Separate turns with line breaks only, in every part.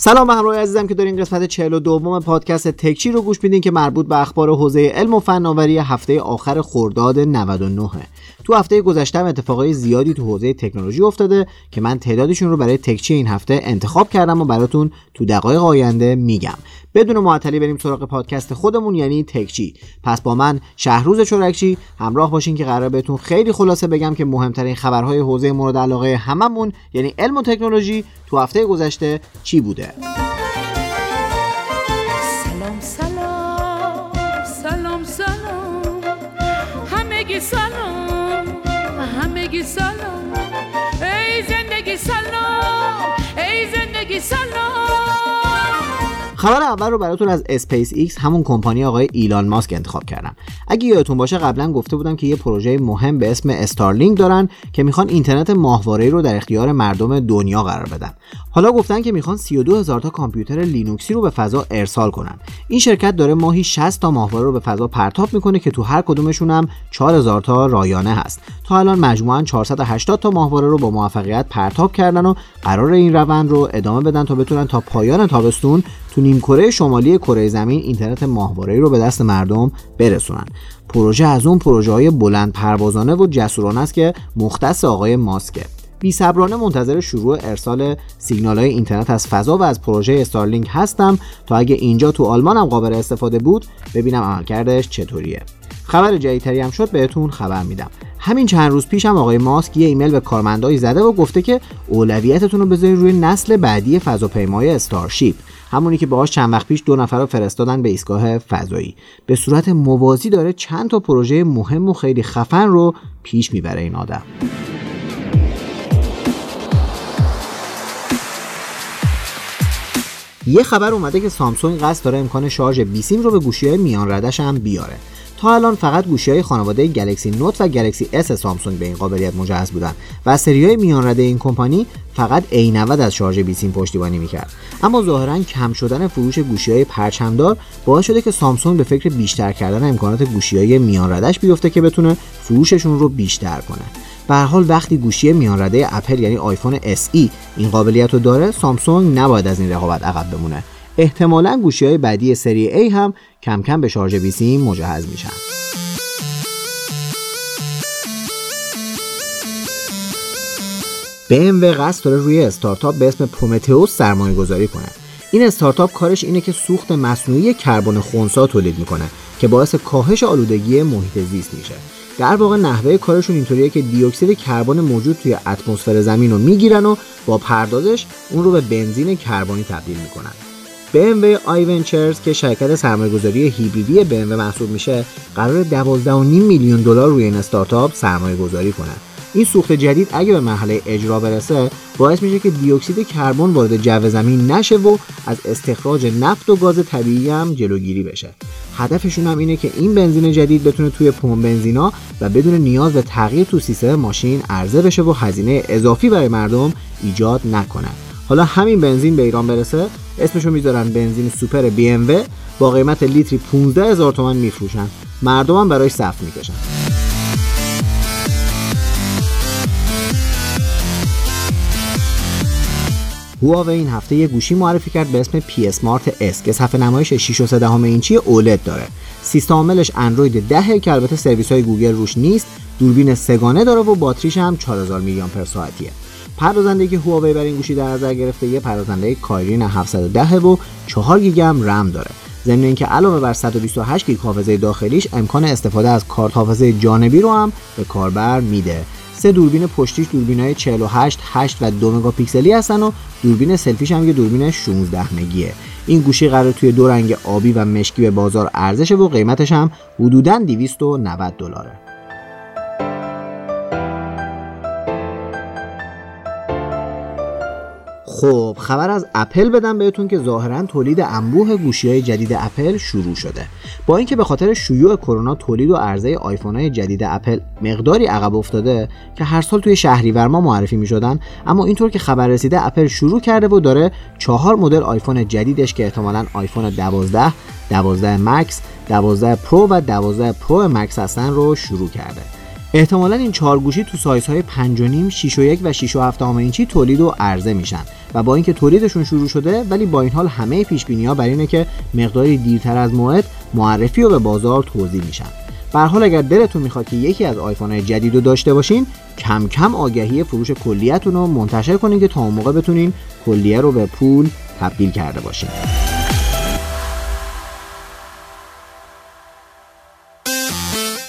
سلام به همراه عزیزم که دارین قسمت 42 پادکست تکچی رو گوش میدین که مربوط به اخبار حوزه علم و فناوری هفته آخر خرداد 99 تو هفته گذشته اتفاقای زیادی تو حوزه تکنولوژی افتاده که من تعدادشون رو برای تکچی این هفته انتخاب کردم و براتون تو دقایق آینده میگم. بدون معطلی بریم سراغ پادکست خودمون یعنی تکچی پس با من شهروز چورکچی همراه باشین که قرار بهتون خیلی خلاصه بگم که مهمترین خبرهای حوزه مورد علاقه هممون یعنی علم و تکنولوژی تو هفته گذشته چی بوده. خبر اول رو براتون از اسپیس ایکس همون کمپانی آقای ایلان ماسک انتخاب کردم. اگه یادتون باشه قبلا گفته بودم که یه پروژه مهم به اسم Starlink دارن که می‌خوان اینترنت ماهواره‌ای رو در اختیار مردم دنیا قرار بدن. حالا گفتن که می‌خوان 32 هزار تا کامپیوتر لینوکسی رو به فضا ارسال کنن. این شرکت داره ماهی 60 تا ماهواره رو به فضا پرتاب می‌کنه که تو هر کدومشون هم 4000 تا رایانه هست. تا الان مجموعا 480 تا ماهواره رو با موفقیت پرتاب کردن و قرار این روند رو ادامه بدن تا بتونن تا پایان تابستون تو نیم کره شمالی کره زمین اینترنت ماهواره رو به دست مردم برسونن. پروژه از اون پروژه های بلند پروازانه و جسورانه است که مختص آقای ماسکه بی صبرانه منتظر شروع ارسال سیگنال های اینترنت از فضا و از پروژه استارلینک هستم. تا اگه اینجا تو آلمان هم قابل استفاده بود ببینم عملکردش چطوریه. خبر جدیدتری هم شد بهتون خبر میدم. همین چند روز پیش هم آقای ماسک یه ایمیل به کارمندایی زده و گفته که اولویتتون رو بذارید روی نسل بعدی فضاپیمای استارشیپ. همونی که باهاش چند وقت پیش دو نفر رو فرستادن به ایستگاه فضایی. به صورت موازی داره چند تا پروژه مهم و خیلی خفن رو پیش می‌بره این آدم. یه خبر اومده که سامسونگ قصد داره امکان شارژ بیسیم رو به گوشی های میان ردش هم بیاره. تا الان فقط گوشی های خانواده Galaxy Note و Galaxy S سامسونگ به این قابلیت مجهز بودن و سری های میان رده این کمپانی فقط A90 از شارژ بیسیم پشتیبانی می‌کرد. اما ظاهرا کم شدن فروش گوشی های پرچمدار باعث شده که سامسونگ به فکر بیشتر کردن امکانات گوشی های میان رده‌ش بیفته که بتونه فروششون رو بیشتر کنه. به هر حال وقتی گوشی میان رده اپل یعنی آیفون SE این قابلیت رو داره سامسونگ نباید از این رقابت عقب بمونه. احتمالا گوشی های بعدی سری A هم کم کم به شارژ بیسیم مجهز میشن. BMW قصد داره روی استارتاپ به اسم پرومتئوس سرمایه گذاری کنه. این استارتاپ کارش اینه که سوخت مصنوعی کربن خونسا تولید می‌کنه که باعث کاهش آلودگی محیط زیست میشه. در واقع نحوه کارشون اینطوریه که دیوکسید کربن موجود توی اتمسفر زمین رو می‌گیرن و با پردازش اون رو به بنزین کربنی تبدیل می‌کنن. BMW آی که شرکت سرمایه‌گذاری هیبریدی BMW محسوب میشه قرار 12.5 میلیون دلار روی این استارتاپ سرمایه گذاری کنه. این سوخت جدید اگه به مرحله اجرا برسه باعث میشه که دیوکسید کربن وارد جو زمین نشه و از استخراج نفت و گاز طبیعی هم جلوگیری بشه. هدفشون هم اینه که این بنزین جدید بتونه توی پمپ بنزینا و بدون نیاز به تغییر تو سیستم ماشین عرضه بشه و هزینه اضافی برای مردم ایجاد نکنه. حالا همین بنزین به ایران برسه؟ اسمشو می‌ذارن بنزین سوپر BMW با قیمت لیتری 15 هزار تومن میفروشن. مردم هم براش صف می‌کشن. هواوی این هفته یه گوشی معرفی کرد به اسم P Smart S که صفحه نمایش 6.3 اینچی OLED داره. سیستم عاملش اندروید 10 که البته سرویس های گوگل روش نیست. دوربین سه گانه داره و باتریش هم 4000 میلی آمپر ساعتیه. پردازنده که هواوی بر این گوشی در نظر گرفته. یه پردازنده Kirin 710 و 4 گیگ رم داره. ضمن اینکه علاوه بر 128 گیگ حافظه داخلیش امکان استفاده از کارت حافظه جانبی رو هم به کاربر میده. سه دوربین پشتیش دوربین های 48 8 و 2 مگاپیکسلی هستن و دوربین سلفیش هم یه دوربین 16 مگیه. این گوشی قرار توی دو رنگ آبی و مشکی به بازار عرضه شه و قیمتش هم حدوداً 290 دلاره. خب خبر از اپل بدم بهتون که ظاهرا تولید انبوه گوشی های جدید اپل شروع شده. با اینکه به خاطر شیوع کرونا تولید و عرضه آیفون های جدید اپل مقداری عقب افتاده که هر سال توی شهریور ما معرفی می شدن اما اینطور که خبر رسیده اپل شروع کرده و داره چهار مدل آیفون جدیدش که احتمالا آیفون 12 12 مکس 12 پرو و 12 پرو مکس هستن رو شروع کرده. احتمالا این چهار گوشی تو سایزهای 5.5 6 و 1 و 6 و 7 اینچی تولید و عرضه میشن. و با اینکه تولیدشون شروع شده ولی با این حال همه پیش بینی ها بر اینه که مقداری دیرتر از موعد معرفی و به بازار توزیع میشن. به هر حال اگر دلتون می‌خواد که یکی از آیفون جدید رو داشته باشین کم کم آگهی فروش کلیه تون رو منتشر کنین که تا اون موقع بتونین کلیه رو به پول تبدیل کرده باشین.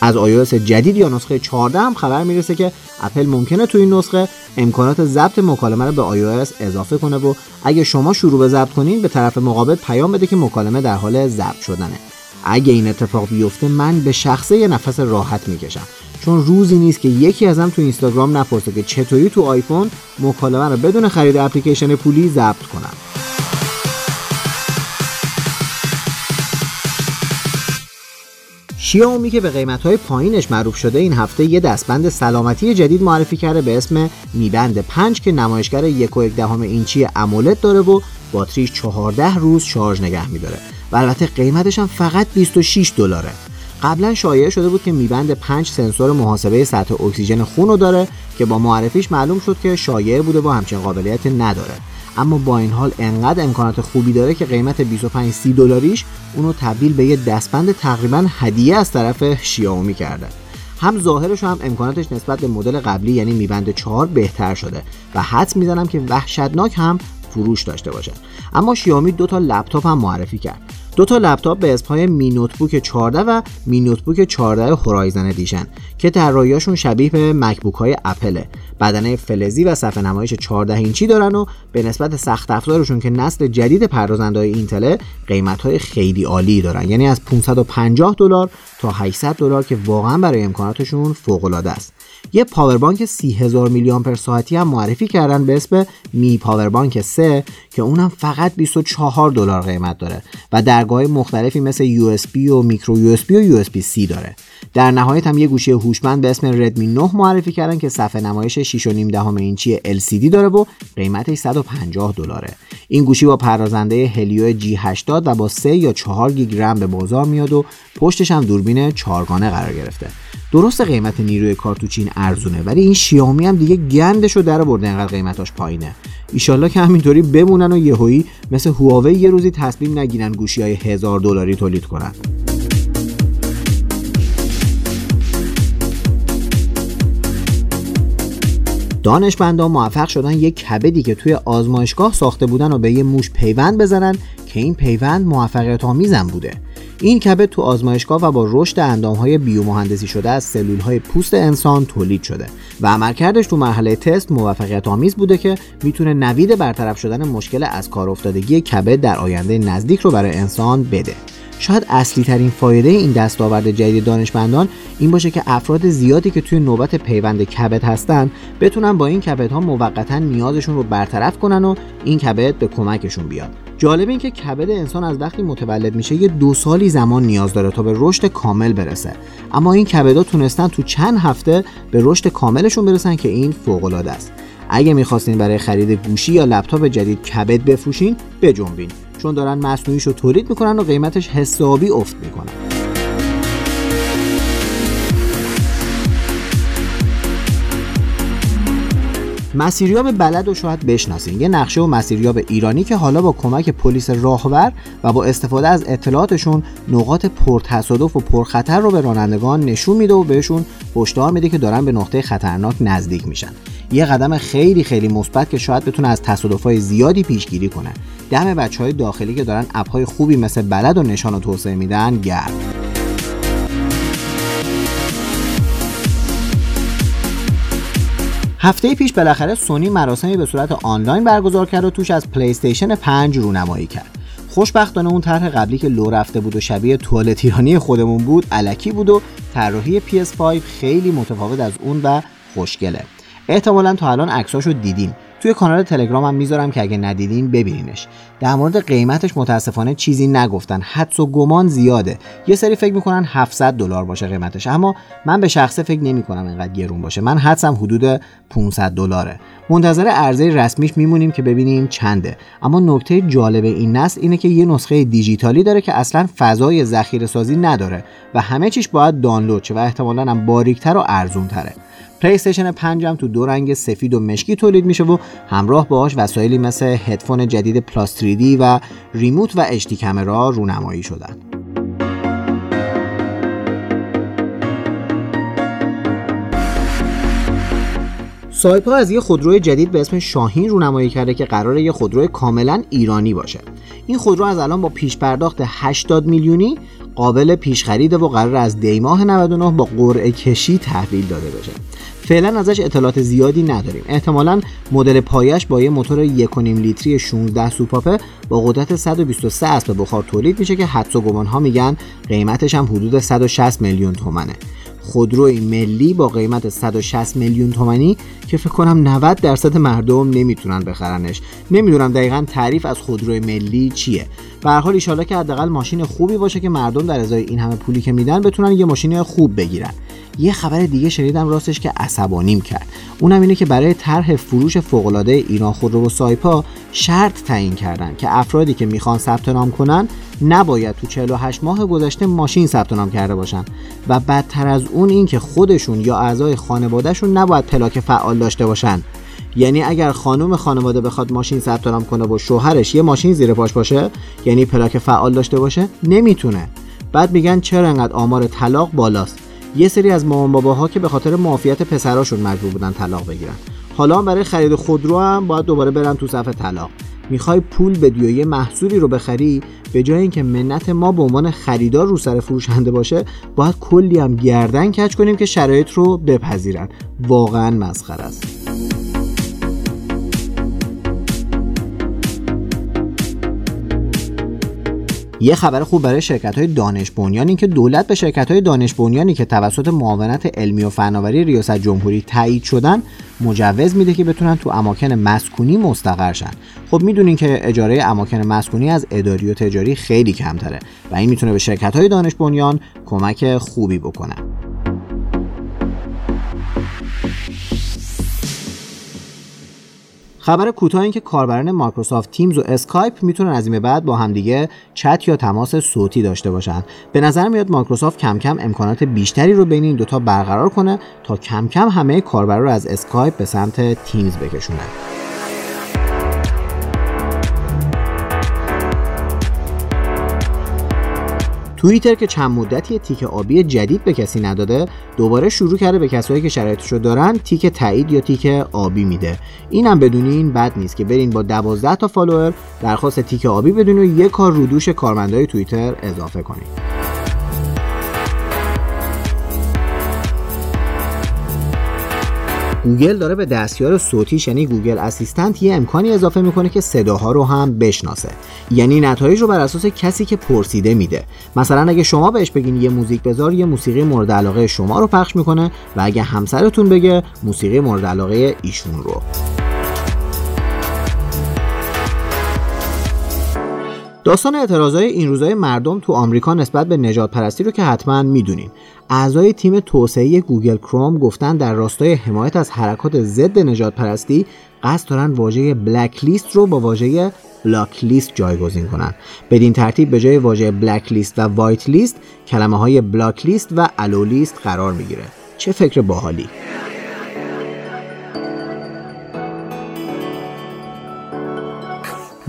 از iOS جدید یا نسخه 14 هم خبر می‌رسه که اپل ممکنه تو این نسخه امکانات ضبط مکالمه رو به iOS اضافه کنه و اگه شما شروع به ضبط کنین به طرف مقابل پیام بده که مکالمه در حال ضبط شدنه. اگه این اتفاق بیفته من به شخصه یه نفس راحت می‌کشم. چون روزی نیست که یکی ازم تو اینستاگرام نپرسه که چطوری تو آیفون مکالمه رو بدون خرید اپلیکیشن پولی ضبط کنم. شیائومی که به قیمت های پایینش معروف شده این هفته یه دستبند سلامتی جدید معرفی کرده به اسم میبند 5 که نمایشگر 1.1 اینچی امولد داره و باتریش 14 روز شارژ نگه میداره. و البته قیمتش هم فقط 26 دلاره. قبلا شایعه شده بود که میبند 5 سنسور محاسبه سطح اکسیژن خون رو داره که با معرفیش معلوم شد که شایعه بوده و همچین قابلیت نداره. اما با این حال انقدر امکانات خوبی داره که قیمت 25 30 دلاریش اونو تبدیل به یه دستبند تقریبا هدیه از طرف شیائومی کرده. هم ظاهرش هم امکاناتش نسبت به مدل قبلی یعنی میبند 4 بهتر شده و حدس می‌زنم که وحشتناک هم فروش داشته باشه. اما شیائومی دو تا لپتاپ هم معرفی کرد. دو تا لپتاپ به اسمهای می نوتبوک 14 و می نوتبوک 14 هورایزن ادیشن که طراحیاشون شبیه به مکبوک های اپله. بدنه فلزی و صفحه نمایش 14 اینچی دارن و به نسبت سخت افزارشون که نسل جدید پردازنده های اینتله قیمت های خیلی عالی دارن. یعنی از 550 دلار تا 800 دلار که واقعا برای امکاناتشون فوق العاده است. یه پاوربانک 30000 میلی آمپر ساعتی هم معرفی کردن به اسم می پاوربانک 3 که اونم فقط 24 دلار قیمت داره و درگاه مختلفی مثل USB و میکرو USB و USB C داره. در نهایت هم یه گوشی هوشمند به اسم ردمی 9 معرفی کردن که صفحه نمایش 6.5 دهم اینچی LCD داره و قیمتش 150 دلاره. این گوشی با پردازنده هلیو G80 و با 3 یا 4 گیگ رم به بازار میاد و پشتش هم دوربین چارگانه قرار گرفته. درست قیمت نیروی کارتوچین ارزونه ولی این شیائومی هم دیگه گندش رو در برده انقدر قیمتاش پایینه. ایشالله که همینطوری بمونن و یهویی مثل هواوی یه روزی تصمیم نگیرن گوشی های هزار دلاری تولید کنن. دانشمندان موفق شدن یک کبدی که توی آزمایشگاه ساخته بودن و به یه موش پیوند بزنن که این پیوند موفقیت آمیزم بوده. این کبد تو آزمایشگاه و با رشد اندامهای بیومهندسی شده از سلولهای پوست انسان تولید شده و عملکردش تو مرحله تست موفقیت آمیز بوده که می‌تونه نوید برطرف شدن مشکل از کار افتادگی کبد در آینده نزدیک رو برای انسان بده. شاید اصلی ترین فایده این دستاورد جدید دانشمندان این باشه که افراد زیادی که توی نوبت پیوند کبد هستن بتونن با این کبدها موقتا نیازشون رو برطرف کنن و این کبد به کمکشون بیاد. جالب این که کبد انسان از وقتی متولد میشه یه دو سالی زمان نیاز داره تا به رشد کامل برسه. اما این کبدها تونستن تو چند هفته به رشد کاملشون برسن که این فوق العاده است. اگه می‌خواستین برای خرید گوشی یا لپتاپ جدید کبد بفروشین بجنبین. چون دارن مصنوعیش رو تولید می‌کنن و قیمتش حسابی افت می‌کنن مسیریاب بلد و شاید بشناسین. یه نقشه و مسیریاب ایرانی که حالا با کمک پلیس راهور و با استفاده از اطلاعاتشون نقاط پرتصادف و پرخطر رو به رانندگان نشون میده و بهشون هشدار میده که دارن به نقطه خطرناک نزدیک میشن. یه قدم خیلی خیلی مثبت که شاید بتونه از تصادفهای زیادی پیشگیری کنه. دم بچه های داخلی که دارن اپهای خوبی مثل بلد و نشان و توسعه میدن گرد هفته پیش بالاخره سونی مراسمی به صورت آنلاین برگزار کرد و توش از پلی استیشن 5 رونمایی کرد. خوشبختانه اون طرح قبلی که لو رفته بود و شبیه توالت ایرانی خودمون بود الکی بود و طراحی PS5 خیلی متفاوت از اون و خوشگله. احتمالا تا الان عکساشو دیدین. توی کانال تلگرامم می‌ذارم که اگه ندیدین ببینینش. در مورد قیمتش متاسفانه چیزی نگفتن. حدس و گمان زیاده. یه سری فکر می‌کنن 700 دلار باشه قیمتش. اما من به شخصه فکر نمی‌کنم اینقدر گرون باشه. من حدسم حدود 500 دلاره. منتظر عرضه رسمیش میمونیم که ببینیم چنده. اما نکته جالب این نسل اینه که یه نسخه دیجیتالی داره که اصلا فضای ذخیره سازی نداره و همه چیش باید دانلود شه و احتمالاً هم باریکتر و ارزون تره پلی استیشن 5 هم تو دو رنگ سفید و مشکی تولید میشه و همراه باهاش وسایلی مثل هدفون جدید پلاس 3D و remote و HD camera رونمایی شدن. سایپا از یه خودروی جدید به اسم شاهین رونمایی کرده که قراره یه خودروی کاملا ایرانی باشه این خودرو از الان با پیش پرداخت 80 میلیونی قابل پیش خریده و قرار از دیماه 99 با قرعه کشی تحویل داده بشه. فعلا ازش اطلاعات زیادی نداریم. احتمالا مدل پایش با یه موتور 1.5 لیتری 16 سوپاپه با قدرت 123 اسب بخار تولید میشه که حدس و گمان ها میگن قیمتش هم حدود 160 میلیون تومنه. خودروی ملی با قیمت 160 میلیون تومانی که فکر کنم 90 درصد مردم نمی‌تونن بخرنش. نمی‌دونم دقیقا تعریف از خودروی ملی چیه. به هر حال که حداقل ماشین خوبی باشه که مردم در ازای این همه پولی که میدن بتونن یه ماشین خوب بگیرن. یه خبر دیگه شنیدم راستش که عصبانیم کرد. اونم اینه که برای طرح فروش فوقالعاده ایران خودرو و سایپا شرط تعیین کردن که افرادی که می‌خوان ثبت نام کنن نباید تو 48 ماه گذشته ماشین ثبت نام کرده باشن. و بدتر از اون این که خودشون یا اعضای خانوادهشون نباید پلاک فعال داشته باشن. یعنی اگر خانم خانواده بخواد ماشین ثبت نام کنه و شوهرش یه ماشین زیر پاش باشه یعنی پلاک فعال داشته باشه نمی‌تونه. بعد میگن چرا انقدر آمار طلاق بالاست؟ یه سری از مامان باباها که به خاطر معافیت پسراشون مجبور بودن طلاق بگیرن. حالا برای خرید خودرو هم باید دوباره برن تو صف طلاق. می‌خوای پول بدی و یه محصولی رو بخری به جای اینکه منت ما به عنوان خریدار رو سر فروشنده باشه باید کلی هم گردن کج کنیم که شرایط رو بپذیرن. واقعا مسخره است. یه خبر خوب برای شرکت های دانش بنیان که دولت به شرکت های دانش بنیانی که توسط معاونت علمی و فناوری ریاست جمهوری تایید شدن مجوز میده که بتونن تو اماکن مسکونی مستقر شن. خب می‌دونین که اجاره اماکن مسکونی از اداری و تجاری خیلی کمتره و این می‌تونه به شرکت های دانش بنیان کمک خوبی بکنه. خبر کوتاه این که کاربران Microsoft Teams و اسکایپ می‌تونن از این به بعد با همدیگه چت یا تماس صوتی داشته باشن. به نظر میاد مایکروسافت کم کم امکانات بیشتری رو بین این دوتا برقرار کنه تا کم کم همه کاربرا رو از اسکایپ به سمت Teams بکشونه توییتر که چند مدتی تیک آبی جدید به کسی نداده دوباره شروع کرده به کسایی که شرایطش رو دارن تیک تایید یا تیک آبی میده. اینم بدونین بد نیست که برین با 12 تا فالوور درخواست تیک آبی بدین و یک کار رو دوش کارمندای توییتر اضافه کنید گوگل داره به دستیار صوتیش یعنی Google Assistant یه امکانی اضافه می‌کنه که صداها رو هم بشناسه. یعنی نتایج رو بر اساس کسی که پرسیده میده. مثلا اگه شما بهش بگین یه موزیک بذار یه موسیقی مورد علاقه شما رو پخش می‌کنه و اگه همسرتون بگه موسیقی مورد علاقه ایشون رو. داستان اعتراضای این روزای مردم تو آمریکا نسبت به نژاد پرستی رو که حتما می‌دونین. اعضای تیم توسعه گوگل کروم گفتن در راستای حمایت از حرکات ضد نژاد پرستی قصد دارن واژه blacklist رو با واژه blocklist جایگزین کنن. بدین ترتیب به جای واژه blacklist و whitelist کلمه های blocklist و allow list قرار می‌گیره. چه فکر باحالی؟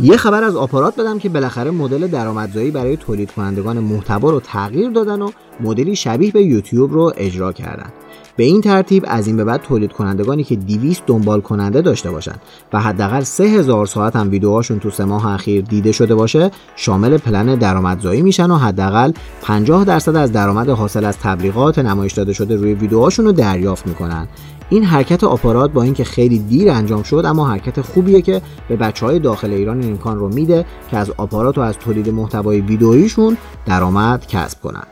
یه خبر از آپارات بدم که بالاخره مدل درآمدزایی برای تولید کنندگان محتوا رو تغییر دادن و مدلی شبیه به یوتیوب رو اجرا کردن. به این ترتیب از این به بعد تولید کنندگانی که 200 دنبال کننده داشته باشن و حداقل 3000 ساعت هم ویدیوهاشون تو سه ماه اخیر دیده شده باشه شامل پلن درآمدزایی میشن و حداقل 50 درصد از درآمد حاصل از تبلیغات نمایش داده شده روی ویدیوهاشون رو دریافت می‌کنن. این حرکت آپارات با اینکه خیلی دیر انجام شد اما حرکت خوبیه که به بچه های داخل ایران این امکان رو میده که از آپارات و از تولید محتوای ویدئوییشون درآمد کسب کنن.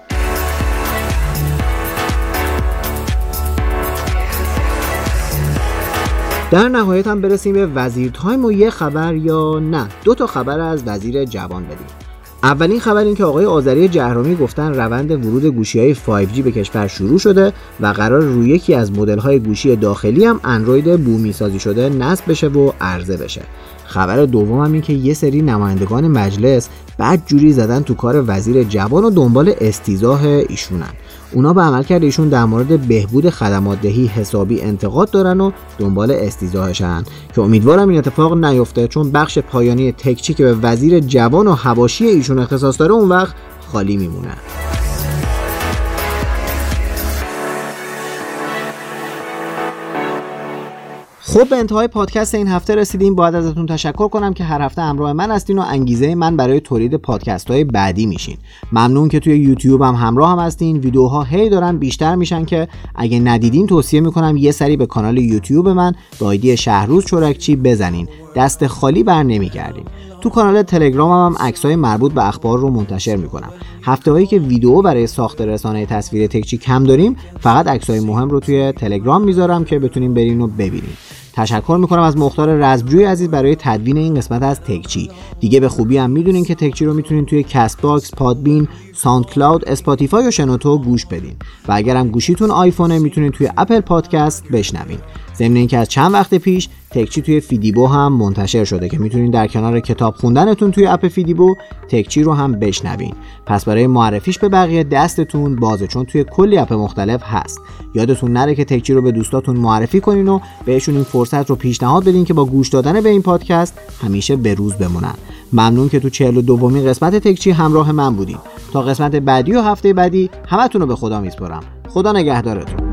در نهایت هم برسیم به وزیر تایم و یه خبر یا نه؟ دو تا خبر از وزیر جوان بدیم. اولین خبر این که آقای آذری جهرومی گفتن روند ورود گوشی های 5G به کشور شروع شده و قرار روی یکی از مدل های گوشی داخلی هم اندروید بومی سازی شده نصب بشه و عرضه بشه. خبر دوم هم این که یه سری نمایندگان مجلس بعد جوری زدن تو کار وزیر جوان و دنبال استیزاه ایشونن. اونا به عملکرد ایشون در مورد بهبود خدمات دهی حسابی انتقاد دارن و دنبال استیزاهشن. که امیدوارم این اتفاق نیفته چون بخش پایانی تکچی که به وزیر جوان و هواشی ایشون اختصاص داره اون وقت خالی میمونه. خب به انتهای پادکست این هفته رسیدیم. باید ازتون تشکر کنم که هر هفته همراه من هستین و انگیزه من برای تولید پادکست های بعدی میشین. ممنون که توی یوتیوب هم همراه هم هستین. ویدیوها هی دارن بیشتر میشن که اگه ندیدین توصیه می‌کنم یه سری به کانال یوتیوب من به آیدی شهروز چورکچی بزنین. دست خالی بر نمیگردین. تو کانال تلگرام هم, عکسای مربوط به اخبار رو منتشر می‌کنم. هفته هایی که ویدیو برای ساخت رسانه تصویر تکچی کم داریم فقط عکسای مهم رو توی تلگرام می‌ذارم که بتونیم برین و ببینین. تشکر می‌کنم از مختار رزمجوی عزیز برای تدوین این قسمت از تکچی. دیگه به خوبی هم می‌دونین که تکچی رو می‌تونین توی Castbox، Podbean، SoundCloud، Spotify و شنوتو گوش بدین. و اگرم گوشیتون آیفونه می‌تونین توی Apple Podcast بشنوین. ضمن اینکه از چند وقت پیش تکچی توی فیدیبو هم منتشر شده که می‌تونین در کنار کتاب خوندنتون توی اپ فیدیبو تکچی رو هم بشنوین. پس برای معرفیش به بقیه دستتون بازه چون توی کلی اپ مختلف هست. یادتون نره که تکچی رو به دوستاتون معرفی کنین و بهشون این فرصت رو پیشنهاد بدین که با گوش دادن به این پادکست همیشه به روز بمونن. ممنون که تو 42 دومین قسمت تکچی همراه من بودین. تا قسمت بعدی و هفته بعدی همتون رو به خدا میسپرم خدا نگهدارتون.